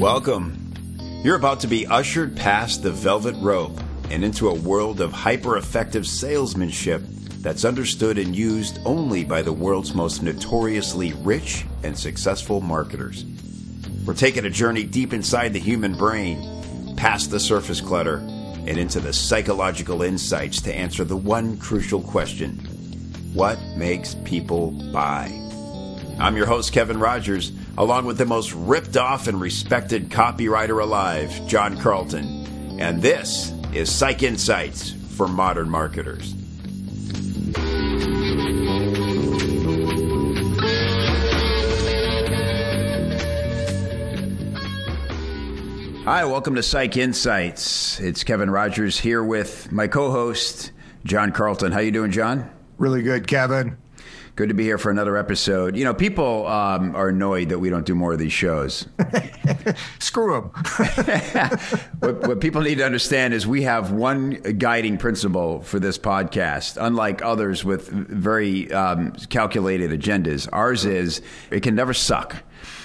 Welcome. You're about to be ushered past the velvet rope and into a world of hyper effective salesmanship that's understood and used only by the world's most notoriously rich and successful marketers. We're taking a journey deep inside the human brain, past the surface clutter, and into the psychological insights to answer the one crucial question What makes people buy? I'm your host, Kevin Rogers, along with the most ripped off and respected copywriter alive, John Carlton. And this is Psych Insights for Modern Marketers. Hi, welcome to Psych Insights. It's Kevin Rogers here with my co-host John Carlton. How you doing, John? Really good, Kevin. Good to be here for another episode. You know, people um, are annoyed that we don't do more of these shows. Screw them. what, what, people need to understand is we have one guiding principle for this podcast, unlike others with very um, calculated agendas. Ours is it can never suck.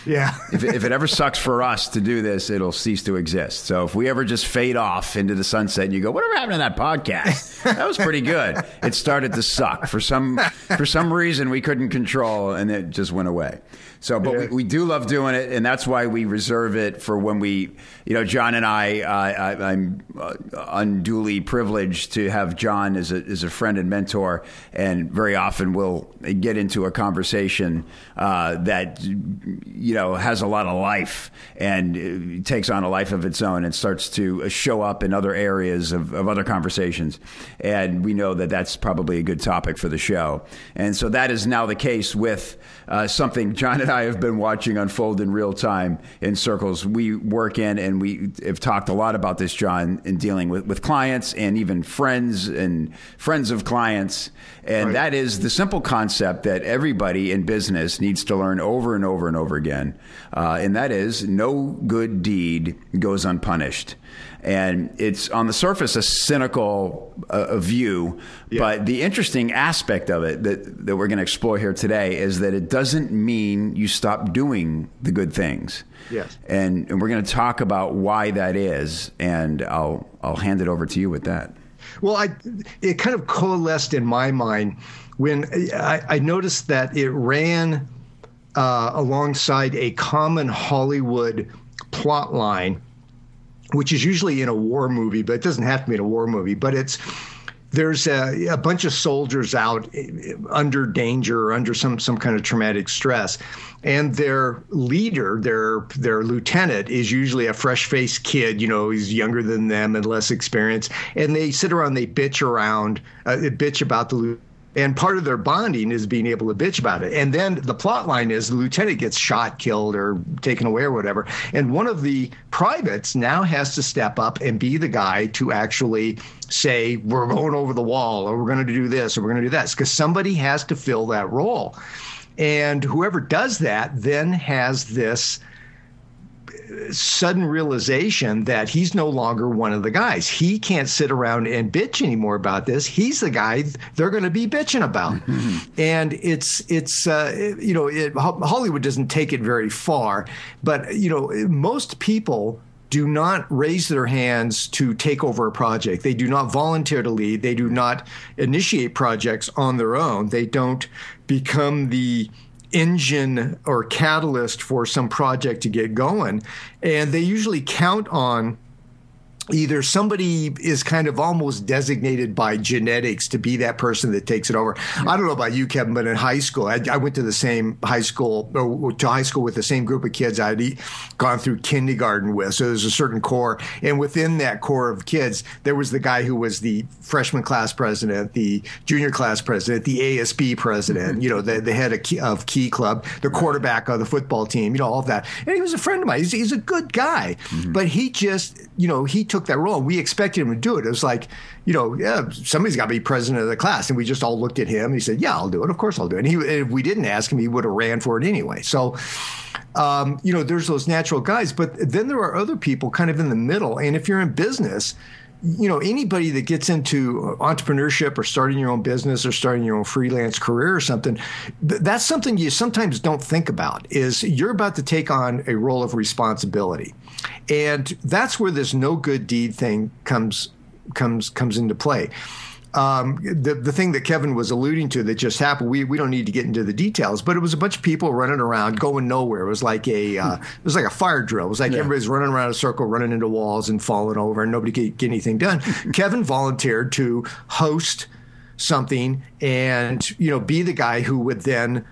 Yeah. if, it, if it ever sucks for us to do this, it'll cease to exist. So if we ever just fade off into the sunset and you go, whatever happened to that podcast? That was pretty good. It started to suck for some for some reason we couldn't control, and it just went away. So, but yeah. we, we, do love doing it, and that's why we reserve it for when we, you know, John and I, uh, I am uh, unduly privileged to have John as a, as a friend and mentor, and very often we'll get into a conversation uh, that, you know, has a lot of life and takes on a life of its own and starts to show up in other areas of, of other conversations. And we know that that's probably a good topic for the show. And so that is now the case with uh, something John and I have been watching unfold in real time in circles we work in, and we have talked a lot about this, John, in dealing with, with clients and even friends and friends of clients. And right. that is the simple concept that everybody in business needs to learn over and over and over again. Uh, and that is no good deed goes unpunished and it's on the surface a cynical uh, view. Yeah. But the interesting aspect of it that, that we're going to explore here today is that it doesn't mean you stop doing the good things. Yes. And, and we're going to talk about why that is, and I'll I'll hand it over to you with that. Well, I it kind of coalesced in my mind when I, I noticed that it ran uh, alongside a common Hollywood plot line which is usually in a war movie, but it doesn't have to be in a war movie. But it's there's a, a, bunch of soldiers out under danger or under some some kind of traumatic stress, and their leader, their their lieutenant, is usually a fresh faced kid. You know, he's younger than them and less experienced, and they sit around, they bitch around, uh, bitch about the and part of their bonding is being able to bitch about it. And then the plot line is the lieutenant gets shot, killed, or taken away, or whatever. And one of the privates now has to step up and be the guy to actually say, we're going over the wall, or we're going to do this, or we're going to do that. Because somebody has to fill that role. And whoever does that then has this sudden realization that he's no longer one of the guys. He can't sit around and bitch anymore about this. He's the guy they're going to be bitching about. Mm-hmm. And it's it's uh, you know it, Hollywood doesn't take it very far, but you know most people do not raise their hands to take over a project. They do not volunteer to lead. They do not initiate projects on their own. They don't become the engine or catalyst for some project to get going. And they usually count on either somebody is kind of almost designated by genetics to be that person that takes it over. I don't know about you, Kevin, but in high school, I, I went to the same high school, or to high school with the same group of kids I'd gone through kindergarten with. So there's a certain core. And within that core of kids, there was the guy who was the freshman class president, the junior class president, the ASB president, mm-hmm. you know, the, the head of key, of key club, the quarterback of the football team, you know, all of that. And he was a friend of mine. He's, he's a good guy, mm-hmm. but he just, you know, he took that role. We expected him to do it. It was like, you know, yeah, somebody's got to be president of the class. And we just all looked at him. He said, yeah, I'll do it. Of course I'll do it. And he, if we didn't ask him, he would have ran for it anyway. So, um, you know, there's those natural guys. But then there are other people kind of in the middle. And if you're in business, you know anybody that gets into entrepreneurship or starting your own business or starting your own freelance career or something that's something you sometimes don't think about is you're about to take on a role of responsibility and that's where this no good deed thing comes comes comes into play. Um, the the thing that Kevin was alluding to that just happened. We we don't need to get into the details, but it was a bunch of people running around, going nowhere. It was like a uh, it was like a fire drill. It was like yeah. everybody's running around a circle, running into walls and falling over, and nobody could get anything done. Kevin volunteered to host something and you know be the guy who would then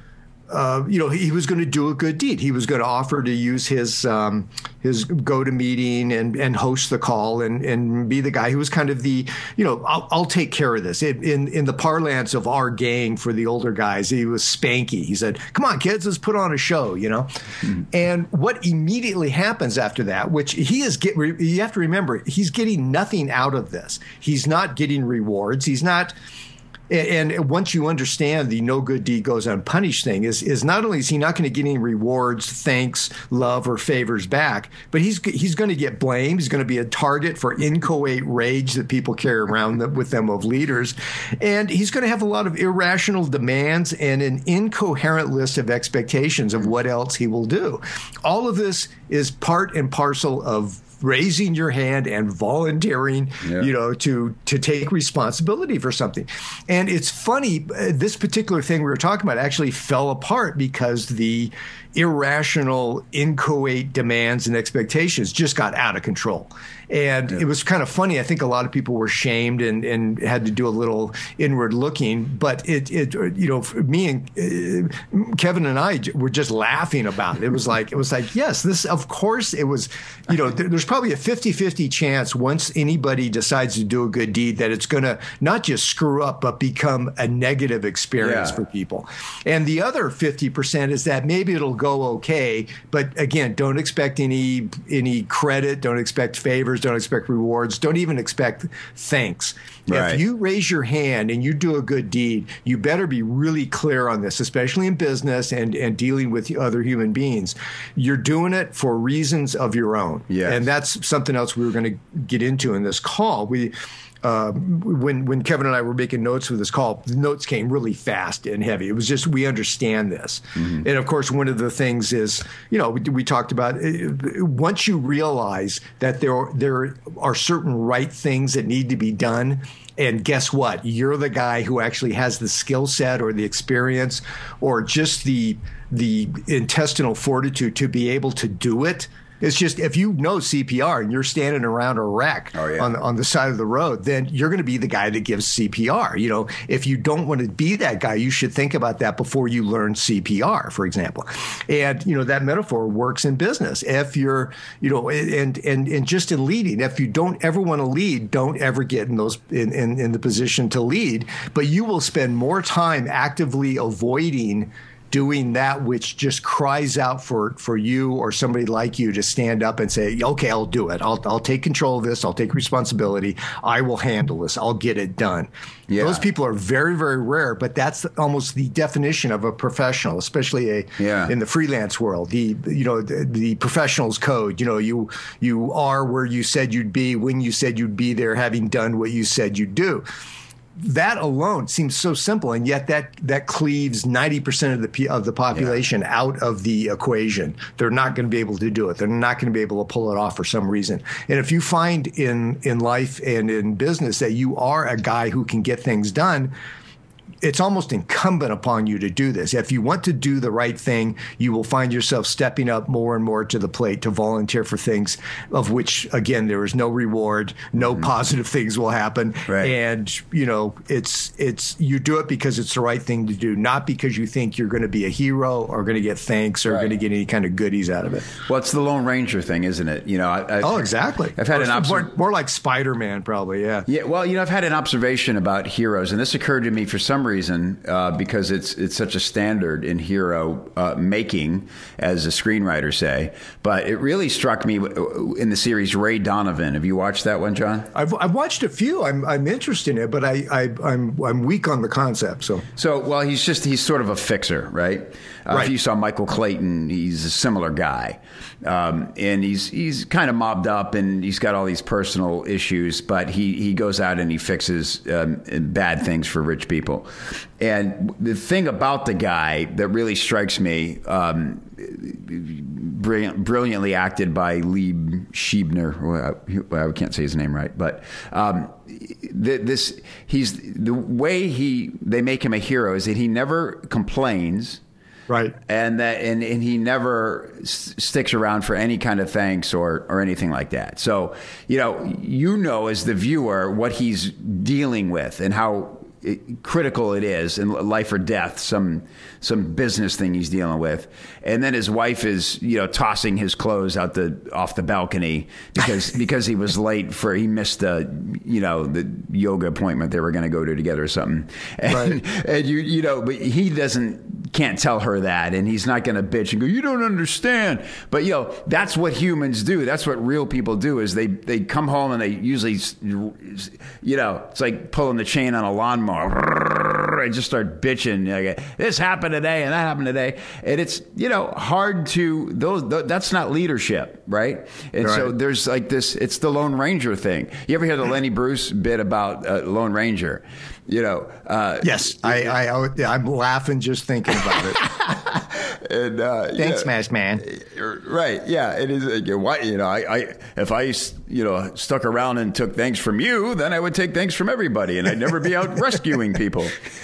uh, you know, he, was going to do a good deed. He was going to offer to use his um, his go to meeting and, and host the call and, and be the guy who was kind of the, you know, I'll, I'll take care of this. In, in, in the parlance of our gang for the older guys, he was spanky. He said, "Come on, kids, let's put on a show," you know. Mm-hmm. And what immediately happens after that, which he is get, you have to remember, he's getting nothing out of this. He's not getting rewards. He's not and once you understand the no good deed goes unpunished thing is is not only is he not going to get any rewards, thanks, love, or favors back, but he's he's going to get blamed. He's going to be a target for inchoate rage that people carry around with them of leaders, and he's going to have a lot of irrational demands and an incoherent list of expectations of what else he will do. All of this is part and parcel of raising your hand and volunteering, yeah. you know, to to take responsibility for something. And it's funny, uh, this particular thing we were talking about actually fell apart because the irrational, inchoate demands and expectations just got out of control. And yeah. it was kind of funny. I think a lot of people were shamed and, and had to do a little inward looking. But it, it you know, me and uh, Kevin and I were just laughing about it. It was like, it was like, yes, this, of course, it was, you know, there's probably a 50 50 chance once anybody decides to do a good deed that it's going to not just screw up, but become a negative experience yeah. for people. And the other 50% is that maybe it'll go okay. But again, don't expect any any credit. Don't expect favors. Don't expect rewards. Don't even expect thanks. Right. If you raise your hand and you do a good deed, you better be really clear on this, especially in business and, and dealing with other human beings. You're doing it for reasons of your own. Yes. And that's something else we were going to get into in this call. We uh, when when Kevin and I were making notes for this call, the notes came really fast and heavy. It was just we understand this, mm-hmm. and of course, one of the things is you know we, we talked about uh, once you realize that there there are certain right things that need to be done. And guess what? You're the guy who actually has the skill set or the experience or just the the intestinal fortitude to be able to do it it's just if you know CPR and you're standing around a wreck oh, yeah. on on the side of the road, then you're going to be the guy that gives CPR. You know, if you don't want to be that guy, you should think about that before you learn CPR, for example. And you know that metaphor works in business. If you're, you know, and and and just in leading, if you don't ever want to lead, don't ever get in those in, in, in the position to lead. But you will spend more time actively avoiding doing that which just cries out for for you or somebody like you to stand up and say, "Okay, I'll do it. I'll I'll take control of this. I'll take responsibility. I will handle this. I'll get it done." Yeah. Those people are very very rare, but that's almost the definition of a professional, especially a yeah. in the freelance world. The you know the, the professional's code. You know you you are where you said you'd be when you said you'd be there, having done what you said you'd do that alone seems so simple, and yet that that cleaves ninety percent of the of the population yeah. out of the equation. They're not going to be able to do it. They're not going to be able to pull it off for some reason. And if you find in in life and in business that you are a guy who can get things done, it's almost incumbent upon you to do this. If you want to do the right thing, you will find yourself stepping up more and more to the plate to volunteer for things of which, again, there is no reward, no mm-hmm. positive things will happen, right. and you know it's it's you do it because it's the right thing to do, not because you think you're going to be a hero or going to get thanks or right. going to get any kind of goodies out of it. Well, it's the Lone Ranger thing, isn't it? You know, I, I, oh, exactly. I've had or an obs- more, more like Spider Man, probably. Yeah. Yeah. Well, you know, I've had an observation about heroes, and this occurred to me for some reason reason uh, because it's it's such a standard in hero uh, making, as the screenwriters say. But it really struck me in the series Ray Donovan. Have you watched that one, John? I've, I've watched a few. I'm I'm interested in it, but I, I I'm I'm weak on the concept. So so well, he's just he's sort of a fixer, right? Uh, right. If you saw Michael Clayton, he's a similar guy, um, and he's he's kind of mobbed up, and he's got all these personal issues, but he he goes out and he fixes um, bad things for rich people. And the thing about the guy that really strikes me, um, brilliant, brilliantly acted by Lee Sheebner. Well, I can't say his name right, but um, this he's the way he they make him a hero is that he never complains right. And that and, and he never s- sticks around for any kind of thanks or or anything like that. So you know you know as the viewer what he's dealing with and how critical it is in life or death, some some business thing he's dealing with, and then his wife is you know tossing his clothes out the off the balcony because because he was late for he missed the you know the yoga appointment they were going to go to together or something, and, right. and you you know but he doesn't can't tell her that, and he's not going to bitch and go you don't understand, but you know that's what humans do, that's what real people do is they they come home and they usually you know it's like pulling the chain on a lawnmower I just start bitching. Like, this happened today and that happened today, and it's you know hard to those. That's not leadership, right? And right. so there's like this. It's the Lone Ranger thing. You ever hear the Lenny Bruce bit about uh, Lone Ranger? You know. Uh, yes, I, I, I am laughing just thinking about it. and uh, thanks, yeah, Man. Right? Yeah, it is. Uh, what you know, I, I if I you know stuck around and took thanks from you, then I would take thanks from everybody, and I'd never be out rescuing people.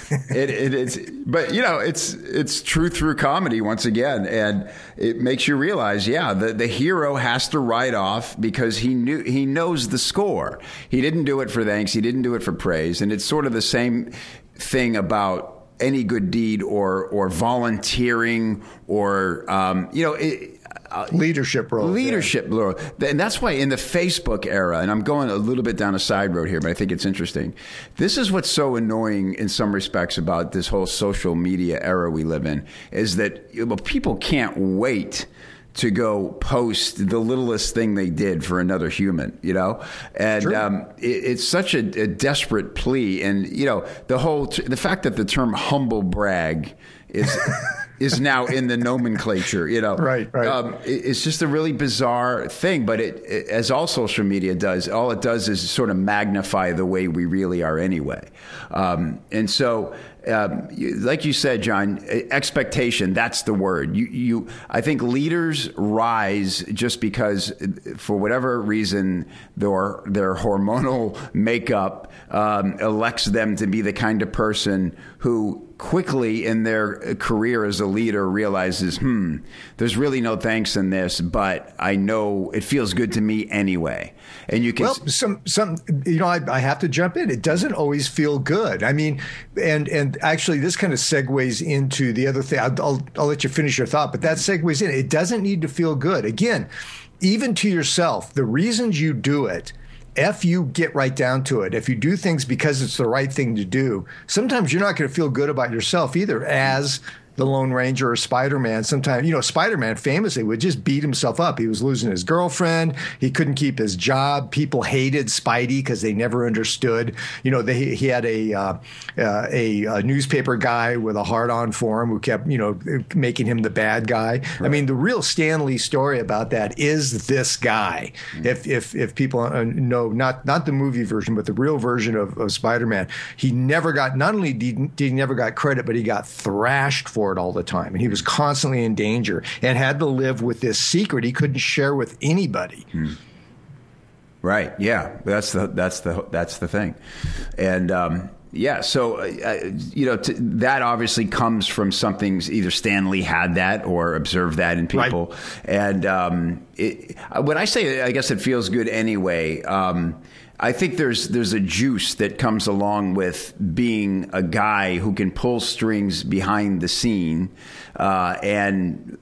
It, it, it's, but you know, it's it's truth through comedy once again, and it makes you realize, yeah, the the hero has to ride off because he knew he knows the score. He didn't do it for thanks. He didn't do it for praise, and it's sort of the same thing about any good deed or or volunteering or um, you know. It, uh, leadership role. Leadership yeah. role. And that's why in the Facebook era, and I'm going a little bit down a side road here, but I think it's interesting. This is what's so annoying in some respects about this whole social media era we live in is that well, people can't wait to go post the littlest thing they did for another human, you know, and um, it, it's such a, a, desperate plea, and you know the whole t- the fact that the term humble brag is is now in the nomenclature. You know, right, right. Um, it, it's just a really bizarre thing, but it, it, as all social media does, all it does is sort of magnify the way we really are anyway. Um, and so um, like you said, John, expectation, that's the word. You, you, I think leaders rise just because, for whatever reason, their, their hormonal makeup um, elects them to be the kind of person who quickly in their career as a leader realizes, hmm, there's really no thanks in this, but I know it feels good to me anyway. And you can well, some some you know, I, I have to jump in. It doesn't always feel good. I mean, and and actually, this kind of segues into the other thing. I'll, I'll, I'll let you finish your thought, but that segues in. It doesn't need to feel good. Again, even to yourself, the reasons you do it if you get right down to it, if you do things because it's the right thing to do, sometimes you're not going to feel good about yourself either as the Lone Ranger or Spider Man. Sometimes, you know, Spider Man famously would just beat himself up. He was losing his girlfriend. He couldn't keep his job. People hated Spidey because they never understood. You know, they, he had a, uh, uh, a, a newspaper guy with a hard on for him who kept, you know, making him the bad guy. Right. I mean, the real Stan Lee story about that is this guy. Mm-hmm. If if if people uh, know not not the movie version, but the real version of, of Spider Man, he never got. Not only did, did he never got credit, but he got thrashed for it all the time. And he was constantly in danger and had to live with this secret he couldn't share with anybody. Hmm. Right. Yeah. That's the that's the that's the thing. And um, yeah, so uh, uh you know t- that obviously comes from something either Stan Lee had that or observed that in people. Right. And um, it, when I say I guess it feels good anyway. Um, I think there's there's a juice that comes along with being a guy who can pull strings behind the scene uh, and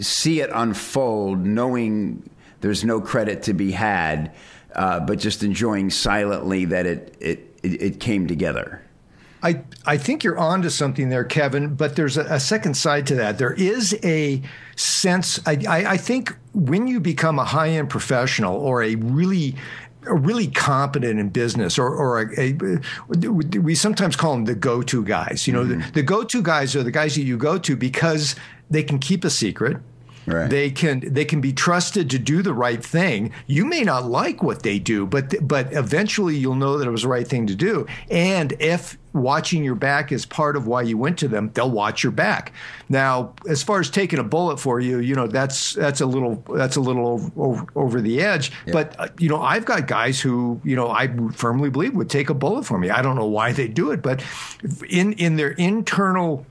see it unfold, knowing there's no credit to be had, uh, but just enjoying silently that it it it, came together. I, I think you're onto something there, Kevin, but there's a, a second side to that. There is a sense, I, I, I think when you become a high end professional or a really really competent in business or, or a, a, we sometimes call them the go-to guys you know mm-hmm. the, the, go-to guys are the guys that you go to because they can keep a secret Right. They can they can be trusted to do the right thing. You may not like what they do, but but eventually you'll know that it was the right thing to do. And if watching your back is part of why you went to them, they'll watch your back. Now, as far as taking a bullet for you, you know that's that's a little that's a little over, over the edge. Yeah. But uh, you know, I've got guys who you know I firmly believe would take a bullet for me. I don't know why they do it, but in in their internal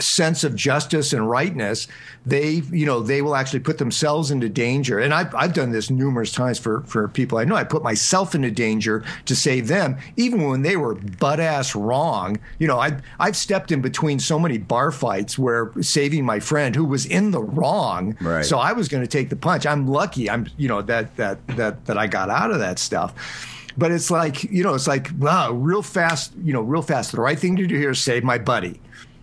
sense of justice and rightness, they, you know, they will actually put themselves into danger. And I've, I've done this numerous times for, for people I know. I put myself into danger to save them, even when they were butt ass wrong. You know, I, I've stepped in between so many bar fights where saving my friend who was in the wrong. Right. So I was going to take the punch. I'm lucky. I'm, you know, that, that, that, that I got out of that stuff. But it's like, you know, it's like, wow, real fast, you know, real fast. The right thing to do here is save my buddy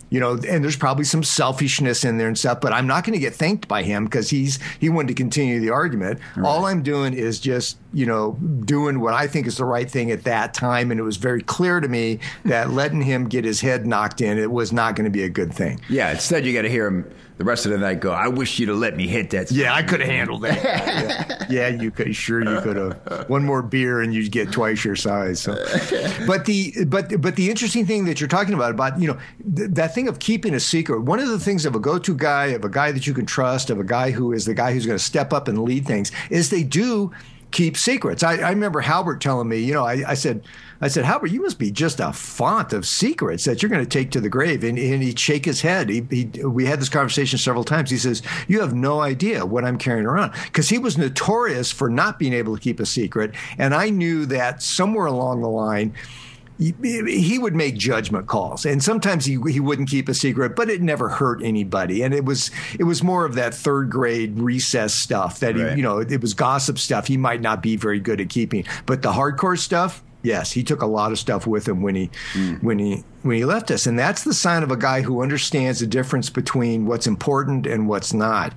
you know, and there's probably some selfishness in there and stuff, but I'm not going to get thanked by him because he's he wanted to continue the argument. Right. All I'm doing is just you know doing what I think is the right thing at that time, and it was very clear to me that letting him get his head knocked in it was not going to be a good thing. Yeah, instead you got to hear him the rest of the night go. I wish you'd have let me hit that. Yeah, I could have handled that. yeah. yeah, you could. Sure, you could have. One more beer and you'd get twice your size. So. But the but but the interesting thing that you're talking about about you know th- that thing of keeping a secret. One of the things of a go-to guy, of a guy that you can trust, of a guy who is the guy who's going to step up and lead things, is they do keep secrets. I, I remember Halbert telling me, you know, I, I said, I said, Halbert, you must be just a font of secrets that you're going to take to the grave. And, and he'd shake his head. He, he, we had this conversation several times. He says, You have no idea what I'm carrying around. Because he was notorious for not being able to keep a secret. And I knew that somewhere along the line, he would make judgment calls and sometimes he, he wouldn't keep a secret but it never hurt anybody and it was it was more of that third grade recess stuff that Right. he you know it was gossip stuff he might not be very good at keeping but the hardcore stuff yes he took a lot of stuff with him when he when he when he left us. And that's the sign of a guy who understands the difference between what's important and what's not.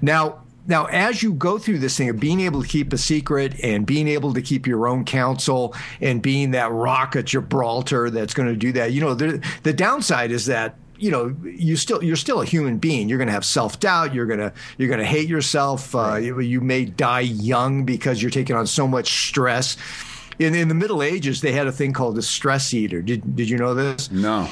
Now now, as you go through this thing of being able to keep a secret and being able to keep your own counsel and being that rock at Gibraltar that's going to do that, you know, the, the downside is that you know you still you're still a human being. You're going to have self-doubt. You're going to you're going to hate yourself. Uh, you, you may die young because you're taking on so much stress in, in the middle ages they had a thing called the stress eater did, did you know this No.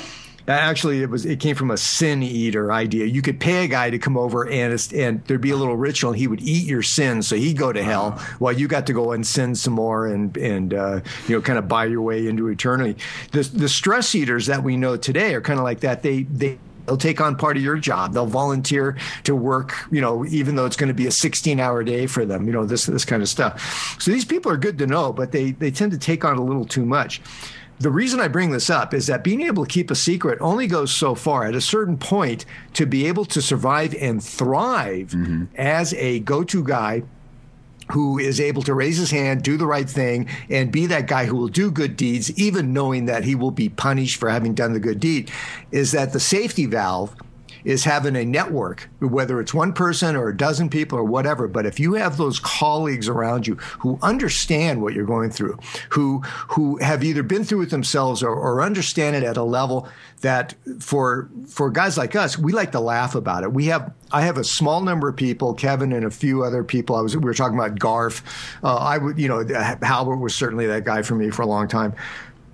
Actually, it was it came from a sin eater idea. You could pay a guy to come over and it's- and there'd be a little ritual, and he would eat your sins, so he'd go to hell while you got to go and sin some more and and uh, you know kind of buy your way into eternity. The the stress eaters that we know today are kind of like that. They they They'll take on part of your job. They'll volunteer to work, you know, even though it's going to be a 16 hour day for them, you know, this, this kind of stuff. So these people are good to know, but they, they tend to take on a little too much. The reason I bring this up is that being able to keep a secret only goes so far. At a certain point, to be able to survive and thrive mm-hmm. as a go to guy, who is able to raise his hand, do the right thing, and be that guy who will do good deeds, even knowing that he will be punished for having done the good deed, is that the safety valve is having a network, whether it's one person or a dozen people or whatever. But if you have those colleagues around you who understand what you're going through, who who have either been through it themselves or, or understand it at a level that for for guys like us, we like to laugh about it. We have I have a small number of people, Kevin and a few other people. I was we were talking about Garf. Uh, I would you know Halbert was certainly that guy for me for a long time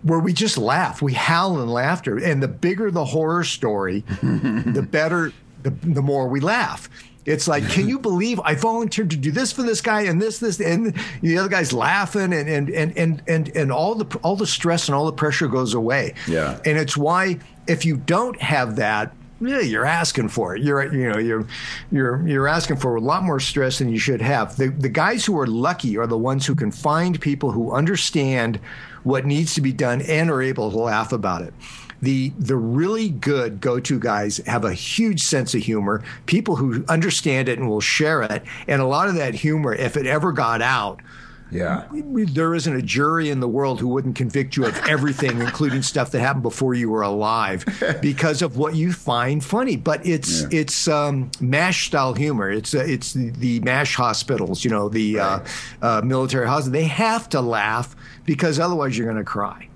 where we just laugh. We howl in laughter. And the bigger the horror story, the better, the, the more we laugh. It's like, can you believe I volunteered to do this for this guy and this, this, and the other guy's laughing and and and and and, and all the all the stress and all the pressure goes away. Yeah. And it's why if you don't have that, yeah, you're asking for it. You're you know you're you're you're asking for a lot more stress than you should have. The the guys who are lucky are the ones who can find people who understand what needs to be done and are able to laugh about it. The the really good go-to guys have a huge sense of humor. People who understand it and will share it, and a lot of that humor, if it ever got out, Yeah. there isn't a jury in the world who wouldn't convict you of everything, including stuff that happened before you were alive, because of what you find funny. But it's Yeah. it's um, mash style humor. It's uh, it's the, the mash hospitals, you know, the uh, uh, military hospitals. They have to laugh because otherwise you're going to cry.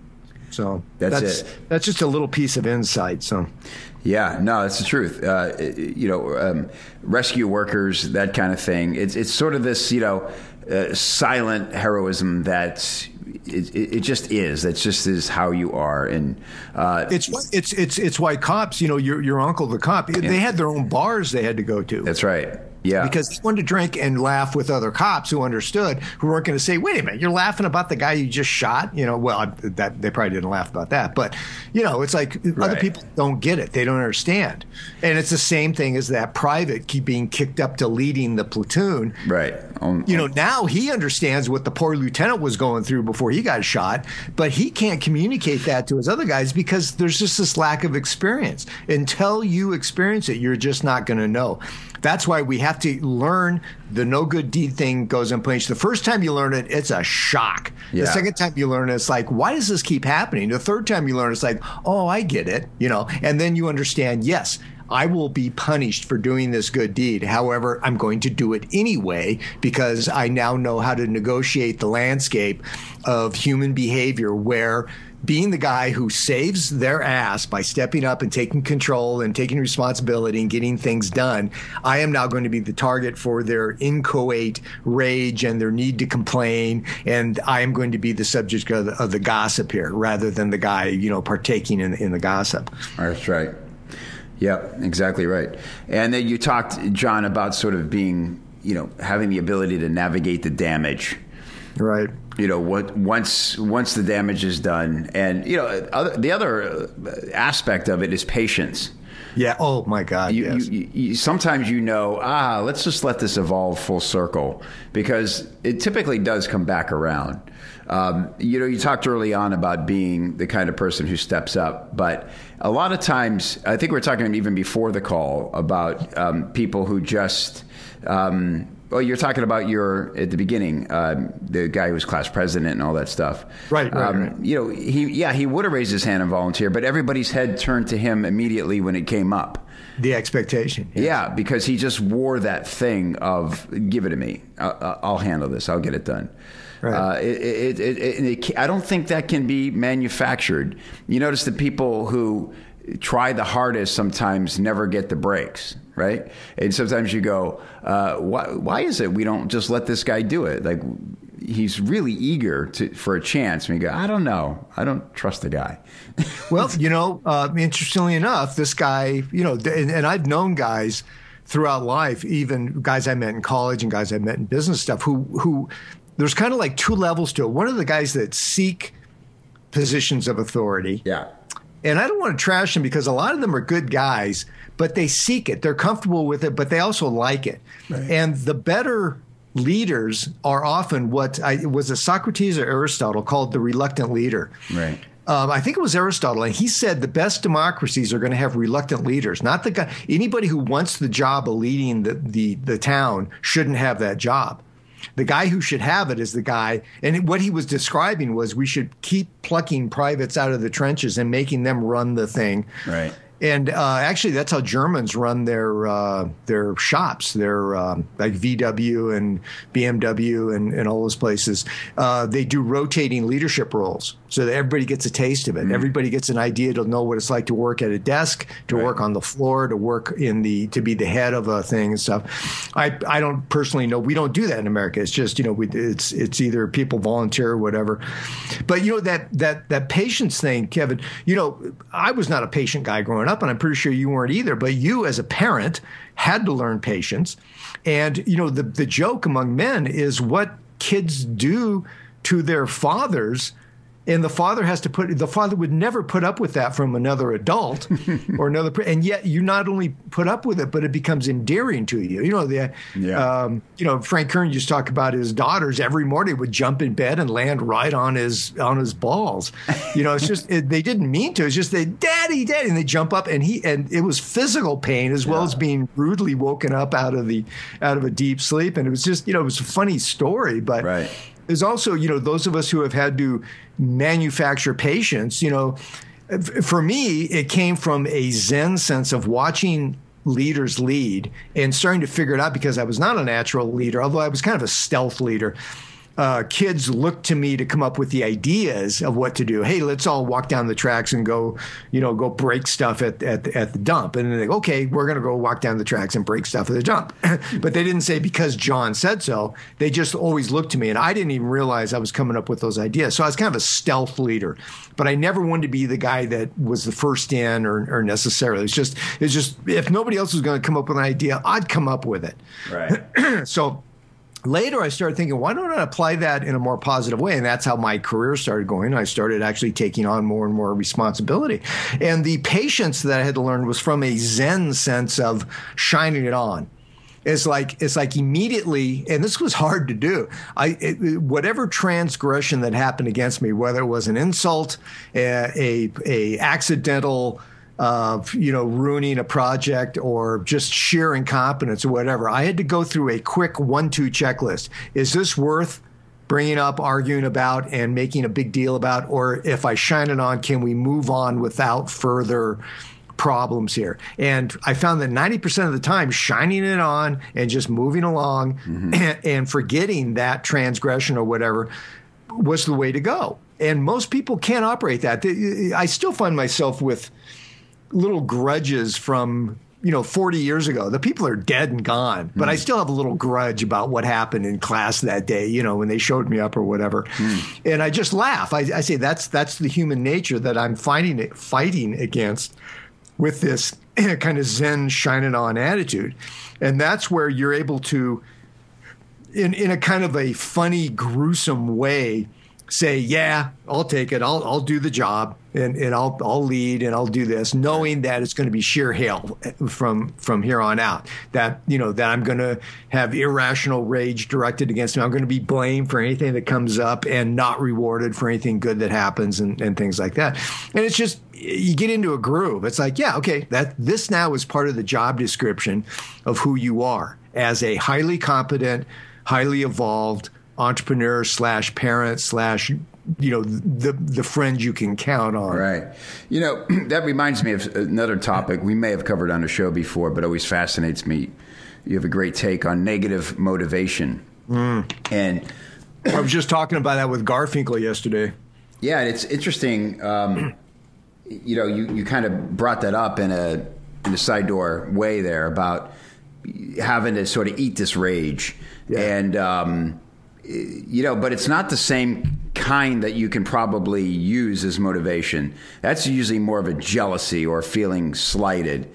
So That's that's it. that's just a little piece of insight. So Yeah, no, that's the truth. Uh, you know, um, rescue workers, that kind of thing. It's it's sort of this, you know, uh, silent heroism that it, it, it just is. That just is how you are, and uh, it's it's it's it's why cops, you know, your your uncle the cop, they had their own bars they had to go to. that's right. Yeah, because they wanted to drink and laugh with other cops who understood, who weren't going to say, "Wait a minute, you're laughing about the guy you just shot." You know, well, that they probably didn't laugh about that, but you know, it's like Right. other people don't get it; they don't understand, and it's the same thing as that private keep being kicked up to leading the platoon. right. On- You know, um, now he understands what the poor lieutenant was going through before he got shot, but he can't communicate that to his other guys because there's just this lack of experience. Until you experience it, you're just not going to know. That's why we have to learn the no good deed thing goes unpunished. The first time you learn it, it's a shock. Yeah. The second time you learn it, it's like, why does this keep happening? The third time you learn, it's like, oh, I get it, you know, and then you understand, yes, I will be punished for doing this good deed. However, I'm going to do it anyway because I now know how to negotiate the landscape of human behavior where being the guy who saves their ass by stepping up and taking control and taking responsibility and getting things done, I am now going to be the target for their inchoate rage and their need to complain. And I am going to be the subject of the, of the gossip here rather than the guy, you know, partaking in, in the gossip. That's right. Yep, exactly right. And then you talked, John, about sort of being, you know, having the ability to navigate the damage. Right. You know, what once once the damage is done, and you know, other, the other aspect of it is patience. Yeah. Oh my God. You, yes. you, you, sometimes you know, ah, let's just let this evolve full circle because it typically does come back around. Um, you know, you talked early on about being the kind of person who steps up, but a lot of times, I think we are talking even before the call about um, people who just. Um, well, you're talking about your at the beginning, um, the guy who was class president and all that stuff. Right, right, Um, right. You know, he yeah, he would have raised his hand and volunteered, but everybody's head turned to him immediately when it came up. the expectation. Yeah, because he just wore that thing of "give it to me, I'll, I'll handle this, I'll get it done." Right. Uh, it, it, it, it, it, I don't think that can be manufactured. You notice the people who try the hardest sometimes never get the breaks, right? And sometimes you go, uh, why, "Why is it we don't just let this guy do it?" Like he's really eager to, for a chance. And we go, "I don't know, I don't trust the guy." Well, you know, uh, interestingly enough, this guy, you know, and, and I've known guys throughout life, even guys I met in college and guys I met in business stuff, who who there's kind of like two levels to it. One of the guys that seek positions of authority, yeah, and I don't want to trash them because a lot of them are good guys, but they seek it. They're comfortable with it, but they also like it. And the better leaders are often what I was it Socrates or Aristotle called the reluctant leader. right. Um, I think it was Aristotle, and he said the best democracies are going to have reluctant leaders. Not the guy. Anybody who wants the job of leading the, the the town shouldn't have that job. The guy who should have it is the guy. And what he was describing was we should keep plucking privates out of the trenches and making them run the thing. Right. And uh, actually, that's how Germans run their uh, their shops. Their um, like VW and BMW and, and all those places. Uh, they do rotating leadership roles, so that everybody gets a taste of it. Everybody gets an idea to know what it's like to work at a desk, to Right. work on the floor, to work in the to be the head of a thing and stuff. I I don't personally know. We don't do that in America. It's just you know we it's it's either people volunteer or whatever. But you know that that that patience thing, Kevin. You know I was not a patient guy growing up, and I'm pretty sure you weren't either. But you, as a parent, had to learn patience. And you know the the joke among men is what kids do to their fathers and the father has to put the father would never put up with that from another adult or another and yet you not only put up with it but it becomes endearing to you. You know the Yeah. um, you know frank kern used to talk about his daughters every morning would jump in bed and land right on his on his balls. You know it's just it, they didn't mean to. It's just they daddy daddy and they jump up and he and it was physical pain as well as being rudely woken up out of the out of a deep sleep. And it was just you know it was a funny story but Right. There's also, you know, those of us who have had to manufacture patience, you know, for me, it came from a Zen sense of watching leaders lead and starting to figure it out because I was not a natural leader, although I was kind of a stealth leader. Uh, kids look to me to come up with the ideas of what to do. Hey, let's all walk down the tracks and go, you know, go break stuff at, at, at the dump. And they go, okay, we're going to go walk down the tracks and break stuff at the dump. but they didn't say because John said so. They just always looked to me. And I didn't even realize I was coming up with those ideas. So I was kind of a stealth leader. But I never wanted to be the guy that was the first in or, or necessarily. It's just, it's just, if nobody else was going to come up with an idea, I'd come up with it. Right. so, later I started thinking, why don't I apply that in a more positive way? And that's how my career started going. I started actually taking on more and more responsibility. And the patience that I had to learn was from a Zen sense of shining it on. It's like it's like immediately, and this was hard to do. I it, whatever transgression that happened against me, whether it was an insult, a, a, a accidental of you know ruining a project or just sheer incompetence or whatever. I had to go through a quick one-two checklist. Is this worth bringing up, arguing about, and making a big deal about? Or if I shine it on, can we move on without further? problems here. And I found that 90% of the time, shining it on and just moving along mm-hmm. and, and, forgetting that transgression or whatever was the way to go. And most people can't operate that. I still find myself with little grudges from you know 40 years ago the people are dead and gone but mm. i still have a little grudge about what happened in class that day you know when they showed me up or whatever mm. and i just laugh I, I, say that's that's the human nature that i'm fighting fighting against with this kind of zen shining on attitude and that's where you're able to in in a kind of a funny gruesome way say, yeah, I'll take it. I'll, I'll do the job and, and I'll, I'll lead and I'll do this, knowing that it's going to be sheer hell eh, from, from here on out. That, you know, that I'm going to have irrational rage directed against me. I'm going to be blamed for anything that comes up and not rewarded for anything good that happens and, and things like that. And it's just, you get into a groove. It's like, yeah, okay, that this now is part of the job description of who you are as a highly competent, highly evolved, entrepreneur slash parent slash you know the the friend you can count on. Right. You know that reminds me of another topic we may have covered on the show before, but always fascinates me. You have a great take on negative motivation, mm. and I was just talking about that with Garfinkel yesterday. Yeah, it's interesting. Um, you know, you, you kind of brought that up in a in a side door way there about having to sort of eat this rage yeah. and. Um, you know, but it's not the same kind that you can probably use as motivation. That's usually more of a jealousy or feeling slighted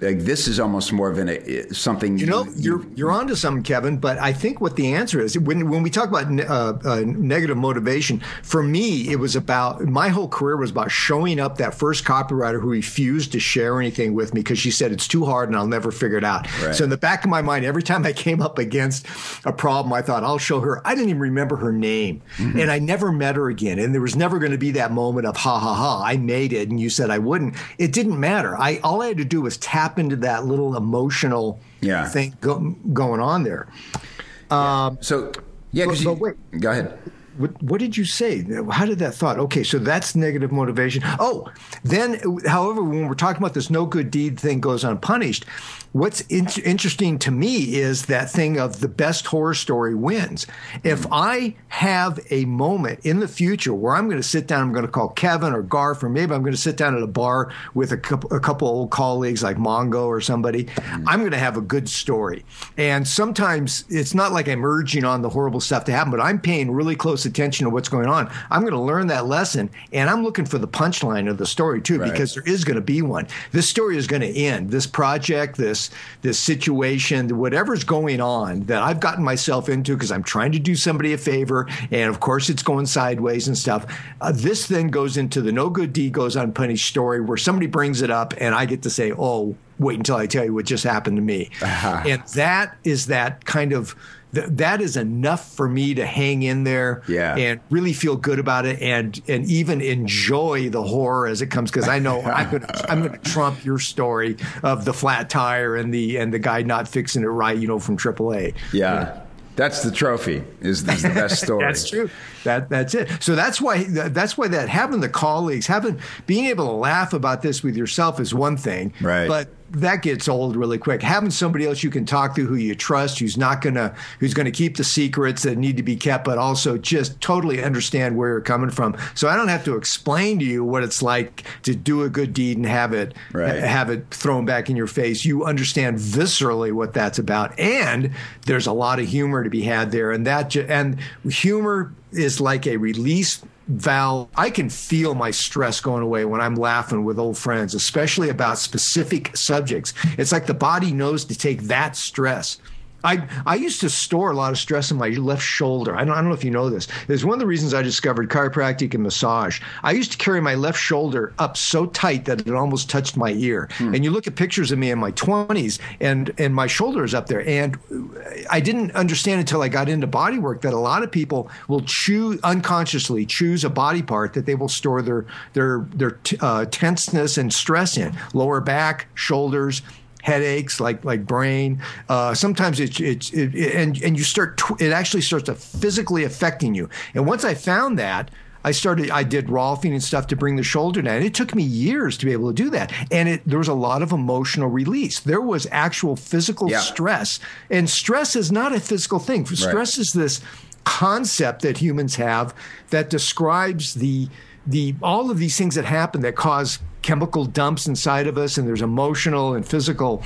like this is almost more of an uh, something you know you, are you're onto something kevin but i think what the answer is when when we talk about uh, uh, negative motivation for me it was about my whole career was about showing up that first copywriter who refused to share anything with me because she said it's too hard and i'll never figure it out right. so in the back of my mind every time i came up against a problem i thought i'll show her i didn't even remember her name mm-hmm. and i never met her again and there was never going to be that moment of ha ha ha i made it and you said i wouldn't it didn't matter i all i had to do was tap tap into that little emotional yeah. thing go, going on there. Yeah. Um, so yeah, but, you, but wait, go ahead. What, what, did you say? How did that thought? Okay, so that's negative motivation. Oh, then, however, when we're talking about this no good deed thing goes unpunished, what's in- interesting to me is that thing of the best horror story wins. If I have a moment in the future where I'm going to sit down, I'm going to call Kevin or Garf, or maybe I'm going to sit down at a bar with a couple, a couple old colleagues like Mongo or somebody, mm-hmm. I'm going to have a good story. And sometimes it's not like I'm urging on the horrible stuff to happen, but I'm paying really close attention to what's going on. I'm going to learn that lesson, and I'm looking for the punchline of the story too, right. because there is going to be one. This story is going to end. This project, this this this situation, whatever's going on that I've gotten myself into because I'm trying to do somebody a favor, and of course it's going sideways and stuff. Uh, this then goes into the no good deed goes unpunished story where somebody brings it up, and I get to say, "Oh, wait until I tell you what just happened to me," uh-huh. and that is that kind of th- that is enough for me to hang in there yeah. and really feel good about it and and even enjoy the horror as it comes because I know I'm going to I'm going to trump your story of the flat tire and the and the guy not fixing it right, you know, from AAA. Yeah. yeah. That's the trophy. Is, is the best story. that's true. That that's it. So that's why that's why that having the colleagues, having being able to laugh about this with yourself is one thing. Right. But that gets old really quick. Having somebody else you can talk to who you trust, who's not gonna who's gonna keep the secrets that need to be kept, but also just totally understand where you're coming from. So I don't have to explain to you what it's like to do a good deed and have it Right. have it thrown back in your face. You understand viscerally what that's about, and there's a lot of humor to be had there, and that and humor is like a release valve. I can feel my stress going away when I'm laughing with old friends, especially about specific subjects. It's like the body knows to take that stress. I, I used to store a lot of stress in my left shoulder. I don't, I don't know if you know this. It's one of the reasons I discovered chiropractic and massage. I used to carry my left shoulder up so tight that it almost touched my ear. And you look at pictures of me in my 20s, and, and my shoulder is up there. And I didn't understand until I got into body work that a lot of people will choose unconsciously choose a body part that they will store their their their t- uh, tenseness and stress in. Lower back, shoulders headaches like like brain uh, sometimes it's it's it, it- and and you start tw- it actually starts to physically affecting you and once i found that I started. I did Rolfing and stuff to bring the shoulder down. It took me years to be able to do that, and it, there was a lot of emotional release. There was actual physical Yeah. stress, and stress is not a physical thing. Stress is this concept that humans have that describes the the all of these things that happen that cause chemical dumps inside of us, and there's emotional and physical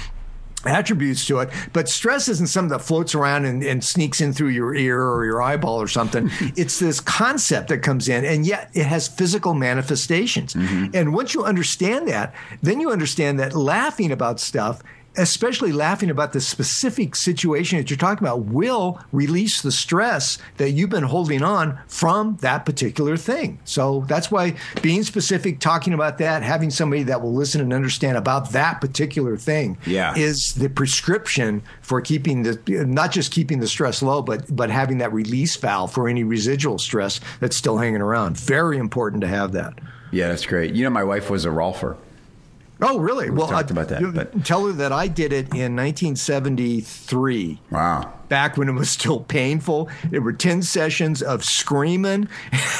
attributes to it. But stress isn't something that floats around and, and sneaks in through your ear or your eyeball or something. it's this concept that comes in, and yet it has physical manifestations. Mm-hmm. And once you understand that, then you understand that laughing about stuff especially laughing about the specific situation that you're talking about will release the stress that you've been holding on from that particular thing. So that's why being specific, talking about that, having somebody that will listen and understand about that particular thing Yeah. is the prescription for keeping the not just keeping the stress low, but but having that release valve for any residual stress that's still hanging around. Very important to have that. Yeah, that's great. You know, my wife was a rolfer. Oh, really? well, talked I- about that, you- but- tell her that I did it in 1973. Wow. back when it was still painful. There were 10 sessions of screaming.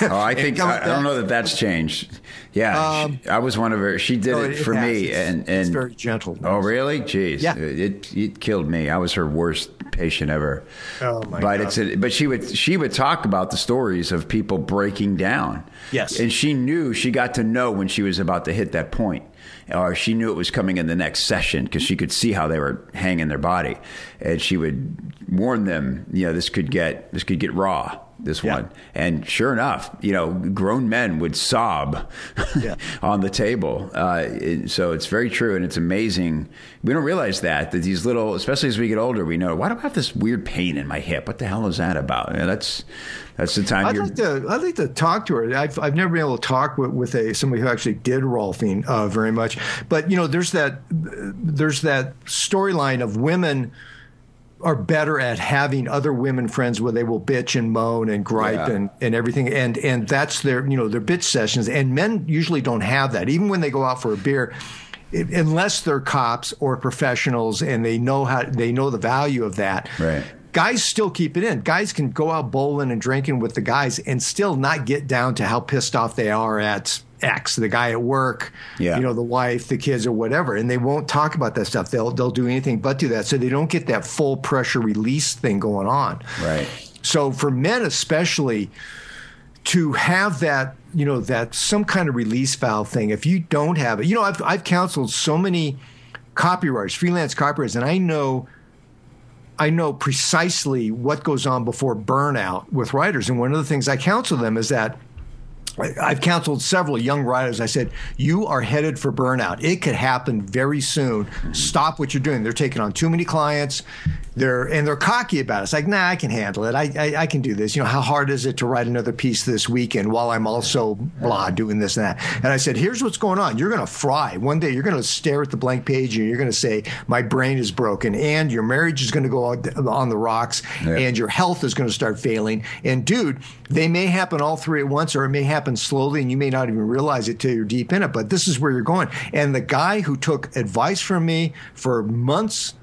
Oh, I think I, I don't know that that's changed. Yeah, she- I was one of her. She did Um, No, it, it for me, It's- and it's and very gentle. Oh, really? Jeez, Yeah. it it killed me. I was her worst patient ever. Oh, my but God. it's a, but she would she would talk about the stories of people breaking down. Yes. and she knew she got to know when she was about to hit that point, or she knew it was coming in the next session because she could see how they were hanging their body, and she would warn them. You know, this could get this could get raw. This Yeah. one, and sure enough, you know, grown men would sob Yeah. on the table. Uh, it- so it's very true, and it's amazing. We don't realize that that these little, especially as we get older, we know why do I have this weird pain in my hip? What the hell is that about? And that's that's the time I'd like to. I'd like to talk to her. I've, I've never been able to talk with, with a somebody who actually did Rolfing uh, very much. But you know, there's that there's that storyline of women are better at having other women friends where they will bitch and moan and gripe Yeah. and, and everything and and that's their you know their bitch sessions and men usually don't have that even when they go out for a beer i- unless they're cops or professionals and they know how they know the value of that Right. guys still keep it in. Guys can go out bowling and drinking with the guys and still not get down to how pissed off they are at X, the guy at work, Yeah. you know, the wife, the kids, or whatever. And they won't talk about that stuff. They'll they'll do anything but do that. So they don't get that full pressure release thing going on. Right. So for men especially, to have that, you know, that some kind of release valve thing, if you don't have it, you know, I've I've counseled so many copywriters, freelance copywriters, and I know I know precisely what goes on before burnout with writers. And one of the things I counsel them is that I've counseled several young writers. I said, You are headed for burnout. It could happen very soon. Stop what you're doing. They're taking on too many clients. They're and they're cocky about it. It's like, nah, I can handle it. I, I I can do this. You know, how hard is it to write another piece this weekend while I'm also blah doing this and that? And I said, here's what's going on. You're gonna fry. One day you're gonna stare at the blank page and you're gonna say, My brain is broken, and your marriage is gonna go on- the rocks, Yeah. and your health is gonna start failing. And dude, they may happen all three at once, or it may happen slowly, and you may not even realize it till you're deep in it. But this is where you're going. And the guy who took advice from me for months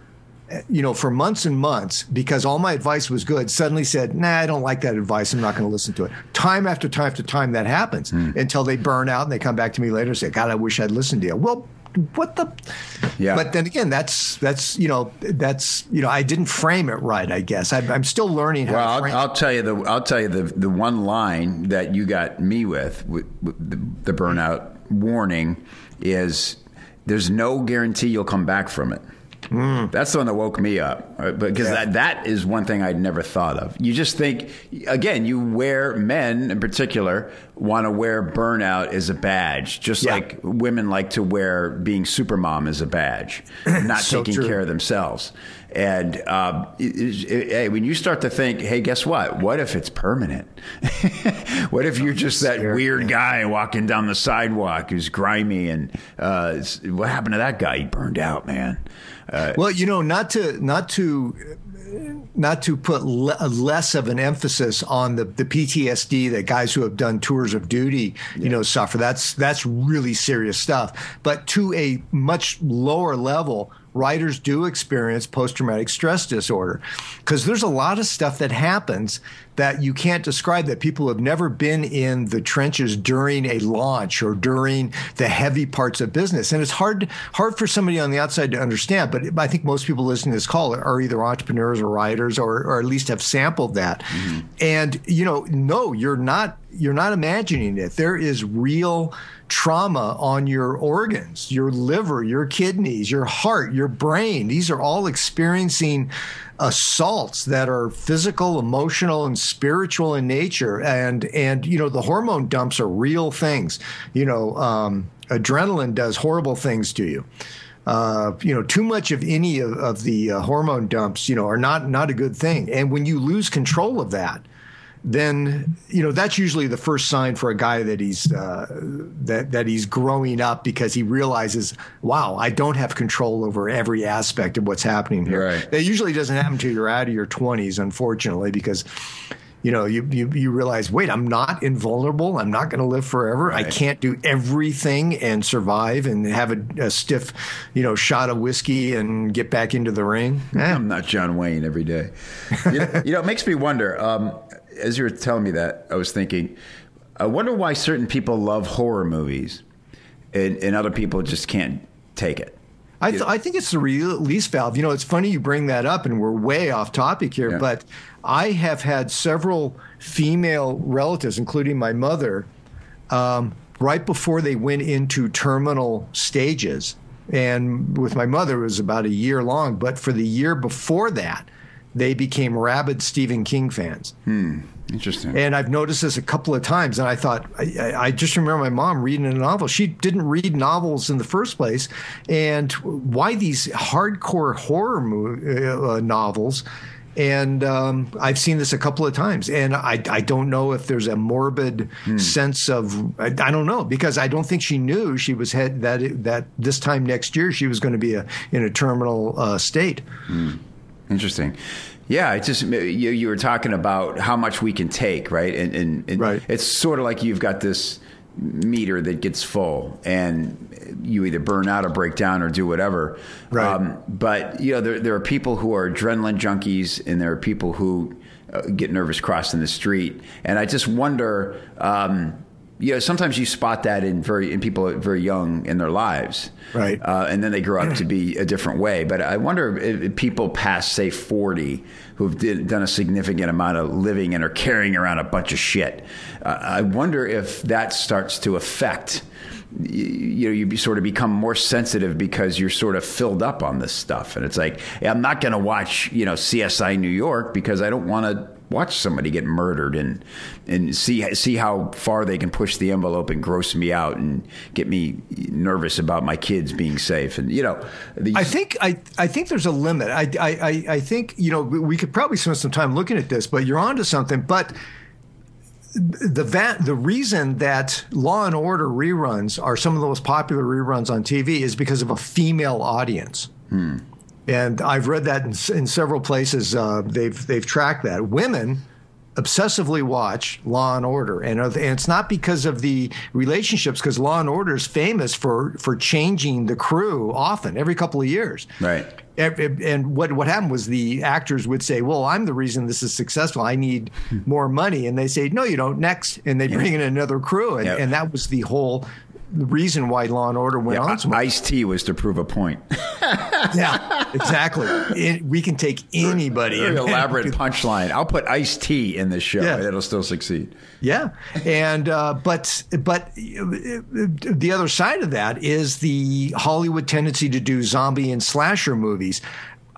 you know, for months and months, because all my advice was good, suddenly said, nah, I don't like that advice. I'm not going to listen to it. Time after time after time that happens hmm. until they burn out and they come back to me later and say, God, I wish I'd listened to you. Well, what the Yeah. but then again that's that's you know that's you know i didn't frame it right i guess I, i'm still learning how Well, to I'll, I'll tell you the I'll tell you the the one line that you got me with, with, with the, the burnout warning is there's no guarantee you'll come back from it. That's the one that woke me up uh, because. Yeah. that that is one thing I'd never thought of. You just think again, you wear men in particular want to wear burnout as a badge, just Yeah. like women like to wear being supermom as a badge, not So taking true. care of themselves. And um, it- it- it- hey, when you start to think, hey, guess what? What if it's permanent? what if you're just that weird guy walking down the sidewalk who's grimy and uh, what happened to that guy? He burned out, man. Uh, Well, you know, not to not to not to put le- less of an emphasis on the, the PTSD that guys who have done tours of duty, you know, suffer. That's that's really serious stuff. But to a much lower level, writers do experience post traumatic stress disorder. Because there's a lot of stuff that happens that you can't describe that people have never been in the trenches during a launch or during the heavy parts of business. And it's hard hard for somebody on the outside to understand but i think most people listening to this call are either entrepreneurs or writers or, or at least have sampled that. Mm-hmm. And you know no you're not you're not imagining it there is real trauma on your organs, your liver, your kidneys, your heart, your brain. These are all experiencing assaults that are physical, emotional, and spiritual in nature. And and you know the hormone dumps are real things. You know, um, adrenaline does horrible things to you. Uh, you know, too much of any of, of the uh, hormone dumps, you know, are not not a good thing. And when you lose control of that, then you know that's usually the first sign for a guy that he's uh, that that he's growing up because he realizes, wow, I don't have control over every aspect of what's happening here. Right. That usually doesn't happen until you're out of your 20s, unfortunately, because you know you you, you realize, wait, I'm not invulnerable. I'm not going to live forever. I can't do everything and survive and have a, a stiff, you know, shot of whiskey and get back into the ring. Eh, I'm not John Wayne every day. You know, you know, it makes me wonder. Um, as you were telling me that, I was thinking, I wonder why certain people love horror movies, and, and other people just can't take it. I, th- I think it's the release valve. You know, it's funny you bring that up, and we're way off topic here, Yeah. but I have had several female relatives, including my mother, um, right before they went into terminal stages. And with my mother, it was about a year long, but for the year before that, they became rabid Stephen King fans. Interesting. And I've noticed this a couple of times, and I thought I, I- I just remember my mom reading a novel. She didn't read novels in the first place, and why these hardcore horror mo- uh, novels? And um, I've seen this a couple of times, and I, I don't know if there's a morbid sense of I, I don't know because I don't think she knew she was head that it, that this time next year she was going to be a, in a terminal uh, state. Interesting. Yeah, it's just you, you were talking about how much we can take, right? And, and, and Right. it's sort of like you've got this meter that gets full, and you either burn out or break down or do whatever. Right. but you know, there there are people who are adrenaline junkies, and there are people who uh, get nervous crossing the street, and I just wonder. Um, you know, sometimes you spot that in very in people very young in their lives, Right. Uh, and then they grow up to be a different way. But I wonder if, if people past say forty who've did, done a significant amount of living and are carrying around a bunch of shit. Uh, I wonder if that starts to affect. You know, you sort of become more sensitive because you're sort of filled up on this stuff, and it's like I'm not going to watch you know CSI New York because I don't want to watch somebody get murdered and and see see how far they can push the envelope and gross me out and get me nervous about my kids being safe and you know these, I think I, I think there's a limit. I, I, I- think you know we could probably spend some time looking at this, but you're onto something. But the va- the reason that Law and Order reruns are some of the most popular reruns on TV is because of a female audience. Hmm. And I've read that in, in several places. Uh, they've they've tracked that women obsessively watch Law and Order, and, uh, and it's not because of the relationships, because Law and Order is famous for for changing the crew often, every couple of years. Right. And what what happened was the actors would say, "Well, I'm the reason this is successful. I need more money," and they say, "No, you don't. Next," and they bring in another crew, and, Yep. and that was the whole the reason why Law and Order went Yeah, on so. Ice T was to prove a point. yeah, exactly. It, we can take anybody. And- elaborate punchline. I'll put Ice T in this show. Yeah. It'll still succeed. Yeah, and uh, but but the other side of that is the Hollywood tendency to do zombie and slasher movies.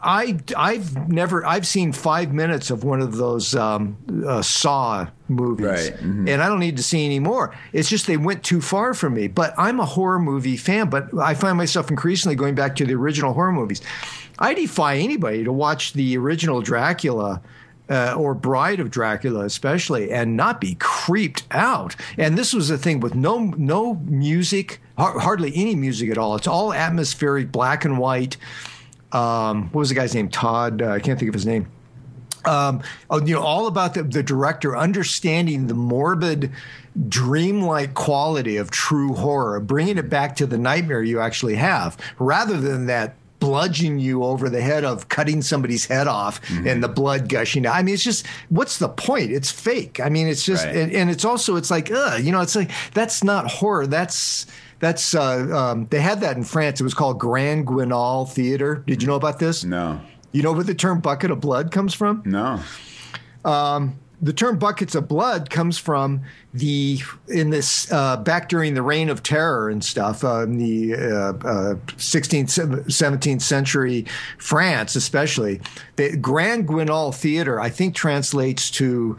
I I've never I've seen five minutes of one of those um, uh, Saw movies, Right, mhm. and I don't need to see any more. It's just they went too far for me. But I'm a horror movie fan. But I find myself increasingly going back to the original horror movies. I defy anybody to watch the original Dracula uh, or Bride of Dracula, especially, and not be creeped out. And this was a thing with no no music, har- hardly any music at all. It's all atmospheric, black and white. Um, what was the guy's name? Tod. Uh, I can't think of his name. Um, oh, you know, all about the, the director understanding the morbid, dreamlike quality of true horror, bringing it back to the nightmare you actually have, rather than that bludgeon you over the head of cutting somebody's head off and the blood gushing out. I mean, it's just what's the point? It's fake. I mean, it's just Right. and, and it's also it's like, ugh, you know, it's like that's not horror. That's that's uh, um, they had that in France. It was called Grand Guignol Theater. Did you know about this? No. You know where the term bucket of blood comes from? No. the term buckets of blood comes from the in this uh, back during the reign of terror and stuff uh, in the uh, uh, 16th 17th century France especially the Grand Guignol Theater I think translates to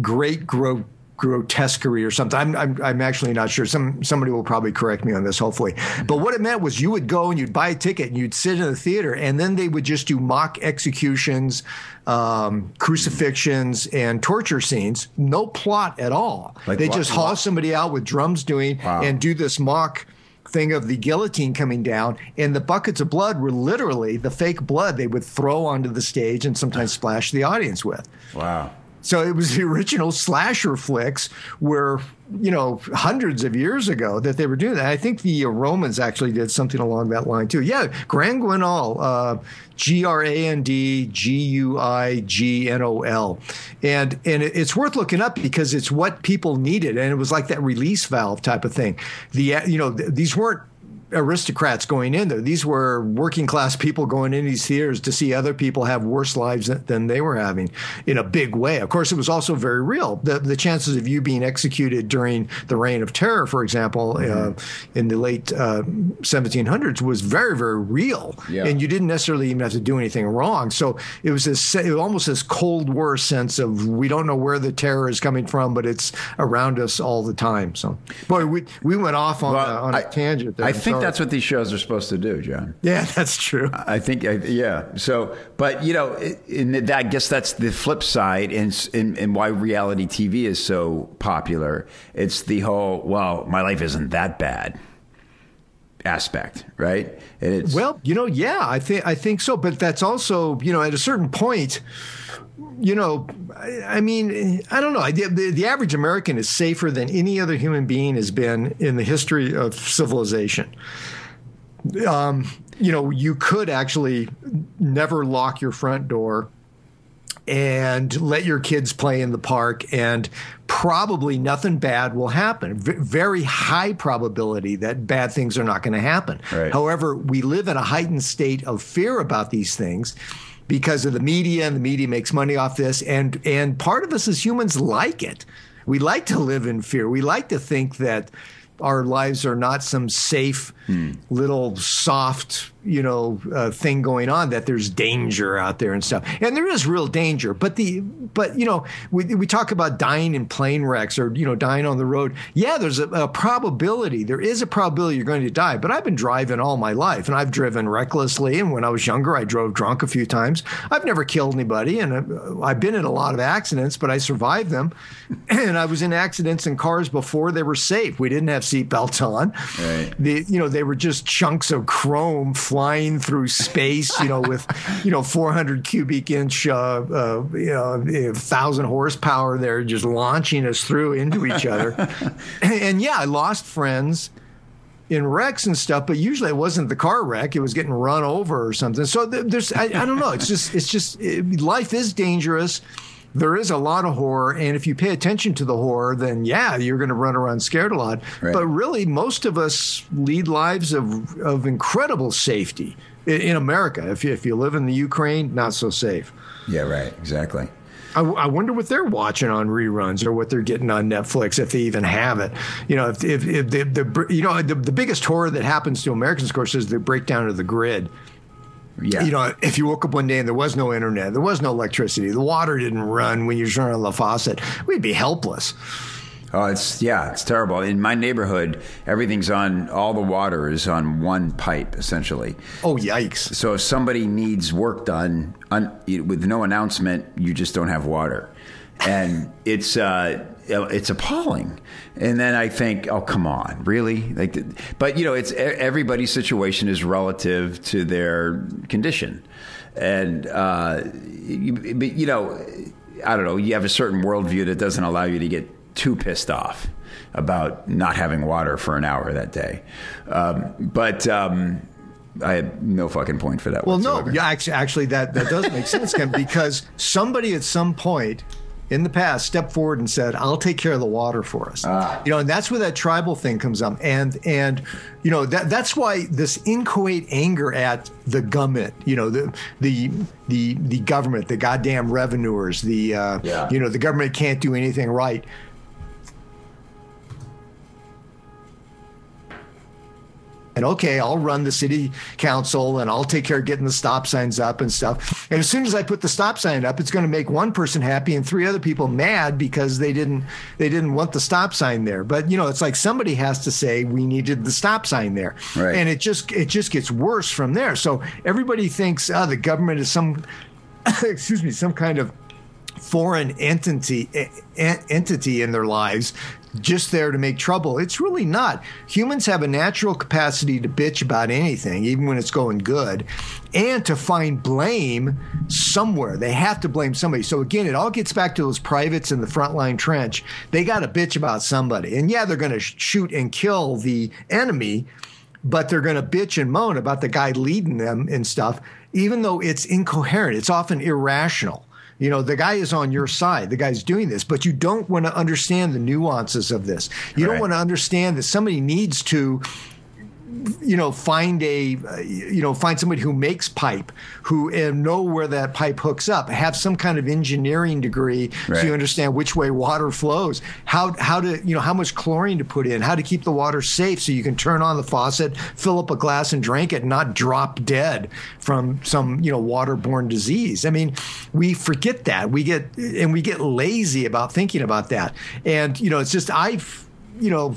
great gro- grotesquerie or something. I'm, I'm I'm actually not sure. Some somebody will probably correct me on this, hopefully. But what it meant was you would go and you'd buy a ticket and you'd sit in the theater, and then they would just do mock executions, um, crucifixions, and torture scenes. No plot at all. Like they what- just haul what? somebody out with drums doing Wow. and do this mock thing of the guillotine coming down and the buckets of blood were literally the fake blood they would throw onto the stage and sometimes splash the audience with Wow. So it was the original slasher flicks were, you know, hundreds of years ago that they were doing that. I think the Romans actually did something along that line too. Yeah, Grand Guignol, uh, G R A N D G U I G N O L, and and it's worth looking up because it's what people needed, and it was like that release valve type of thing. The you know these weren't aristocrats going in there. These were working class people going in these theaters to see other people have worse lives than, than they were having in a big way. Of course, it was also very real. The, the chances of you being executed during the reign of terror, for example, uh, in the late uh, 1700s was very, very real. Yeah. And you didn't necessarily even have to do anything wrong. So it was this, it was almost this Cold War sense of we don't know where the terror is coming from, but it's around us all the time. So, boy, we, we went off on, Well, a, on a tangent there. I I'm think that's what these shows are supposed to do, John. Yeah, that's true. I think, I, yeah. So, but you know, in that, I guess that's the flip side, and, and and why reality TV is so popular. It's the whole, well, my life isn't that bad aspect, right? And it's Well, you know, yeah, I think I think so, but that's also, you know, at a certain point, you know, I, I mean, I don't know. The, the average American is safer than any other human being has been in the history of civilization. Um, you know, you could actually never lock your front door and let your kids play in the park and probably nothing bad will happen. V- very high probability that bad things are not going to happen. Right. however we live in a heightened state of fear about these things because of the media and the media makes money off this and and part of us as humans like it. We like to live in fear. We like to think that our lives are not some safe hmm. little soft you know uh, thing going on that there's danger out there and stuff. And there is real danger but the but you know we, we talk about dying in plane wrecks or you know dying on the road. Yeah there's a, a probability there is a probability you're going to die but i've been driving all my life and i've driven recklessly. And when i was younger i drove drunk a few times. I've never killed anybody and uh, i've been in a lot of accidents but i survived them. And i was in accidents in cars before they were safe. We didn't have seatbelts on. Right. the you know they were just chunks of chrome flying through space you know with you know 400 cubic inch uh, uh, you know thousand horsepower there just launching us through into each other and yeah i lost friends in wrecks and stuff, but usually it wasn't the car wreck; it was getting run over or something. So there's, I, I don't know. It's just, it's just, it, life is dangerous, there is a lot of horror, and if you pay attention to the horror, then yeah, you're going to run around scared a lot. Right. But really, most of us lead lives of of incredible safety in, in America. If you, if you live in the Ukraine, not so safe. Yeah, right. Exactly. I, I, wonder what they're watching on reruns or what they're getting on Netflix if they even have it. You know, if, if, if the, the you know the, the biggest horror that happens to Americans, of course, is the breakdown of the grid. Yeah. You know, if you woke up one day and there was no internet, there was no electricity, the water didn't run when you turned on the faucet, we'd be helpless. Oh, it's yeah, it's terrible. In my neighborhood, everything's on. All the water is on one pipe, essentially. Oh, yikes! So if somebody needs work done un, with no announcement, you just don't have water, and it's uh, it's appalling. And then I think, oh, come on, really? Like, but you know, it's everybody's situation is relative to their condition, and uh, you, you know, I don't know. You have a certain worldview that doesn't allow you to get too pissed off about not having water for an hour that day. Um, but um, I had no fucking point for that. Well, whatsoever. no, yeah, actually, actually, that that does make sense, Ken, because somebody at some point in the past stepped forward and said, "I'll take care of the water for us." Ah. You know, and that's where that tribal thing comes up, and and you know that that's why this inchoate anger at the government, you know, the the the the government, the goddamn revenuers, the uh, yeah. you know, the government can't do anything right. And okay, I'll run the city council and I'll take care of getting the stop signs up and stuff. And as soon as I put the stop sign up, it's going to make one person happy and three other people mad because they didn't they didn't want the stop sign there. But you know, it's like somebody has to say we needed the stop sign there, right. and it just it just gets worse from there. So everybody thinks oh, the government is some excuse me some kind of foreign entity entity in their lives just there to make trouble. It's really not. Humans have a natural capacity to bitch about anything, even when it's going good, and to find blame somewhere. They have to blame somebody. So again, it all gets back to those privates in the frontline trench. They got to bitch about somebody. And yeah, they're going to shoot and kill the enemy, but they're going to bitch and moan about the guy leading them and stuff, even though it's incoherent. It's often irrational. You know, the guy is on your side. The guy's doing this, but you don't want to understand the nuances of this. You right. don't want to understand that somebody needs to you know find a you know find somebody who makes pipe who and know where that pipe hooks up have some kind of engineering degree right. so you understand which way water flows. How how to you know how much chlorine to put in how to keep the water safe so you can turn on the faucet fill up a glass and drink it and not drop dead from some you know waterborne disease. I mean we forget that. We get and we get lazy about thinking about that. And you know it's just i've you know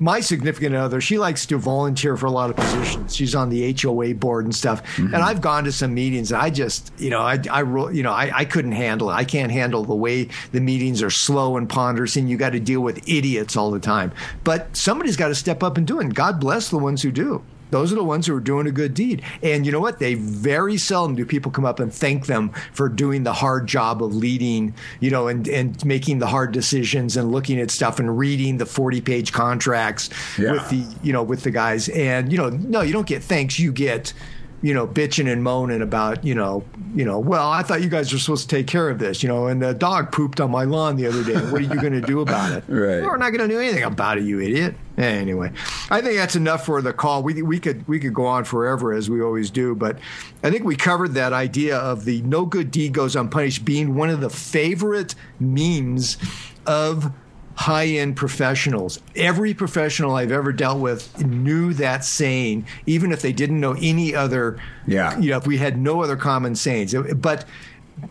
my significant other, she likes to volunteer for a lot of positions. She's on the HOA board and stuff. Mm-hmm. And I've gone to some meetings and I just, you know, I, I you know, I, I couldn't handle it. I can't handle the way the meetings are slow and ponderous and you got to deal with idiots all the time. But somebody's got to step up and do it. And God bless the ones who do. Those are the ones who are doing a good deed. And you know what? They very seldom do people come up and thank them for doing the hard job of leading, you know, and, and making the hard decisions and looking at stuff and reading the 40 page contracts yeah. with the, you know, with the guys. And, you know, no, you don't get thanks. You get, you know, bitching and moaning about, you know, you know, well, I thought you guys were supposed to take care of this, you know, and the dog pooped on my lawn the other day. What are you going to do about it? right. We're not going to do anything about it, you idiot. Anyway, I think that's enough for the call. We we could we could go on forever as we always do, but I think we covered that idea of the no good deed goes unpunished being one of the favorite memes of high end professionals. Every professional I've ever dealt with knew that saying, even if they didn't know any other. Yeah. You know, if we had no other common sayings, but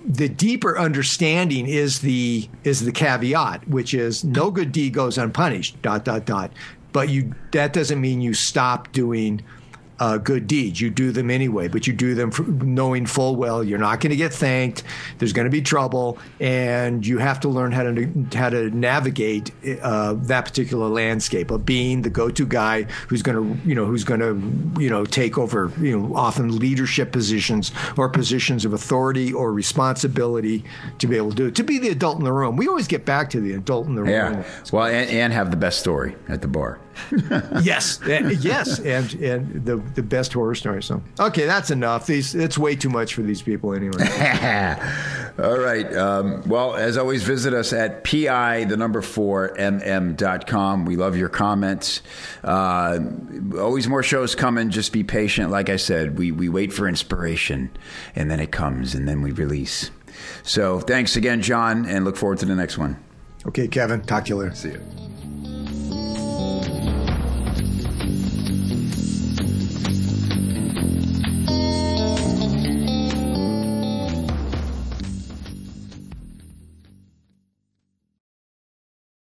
the deeper understanding is the is the caveat, which is no good deed goes unpunished. Dot dot dot. But you that doesn't mean you stop doing uh, good deeds. You do them anyway, but you do them knowing full well you're not going to get thanked. There's going to be trouble, and you have to learn how to how to navigate uh, that particular landscape of being the go-to guy who's going to you know who's going to you know take over you know often leadership positions or positions of authority or responsibility to be able to do it. To be the adult in the room. We always get back to the adult in the room. Yeah. Well, and, and have the best story at the bar. yes, yes, and and the the best horror story. So okay, that's enough. These it's way too much for these people anyway. All right. Um, well, as always, visit us at pi, the number four, mm.com. We love your comments. Uh, always more shows coming. Just be patient. Like I said, we, we wait for inspiration and then it comes and then we release. So thanks again, John, and look forward to the next one. Okay, Kevin. Talk to you later. See you.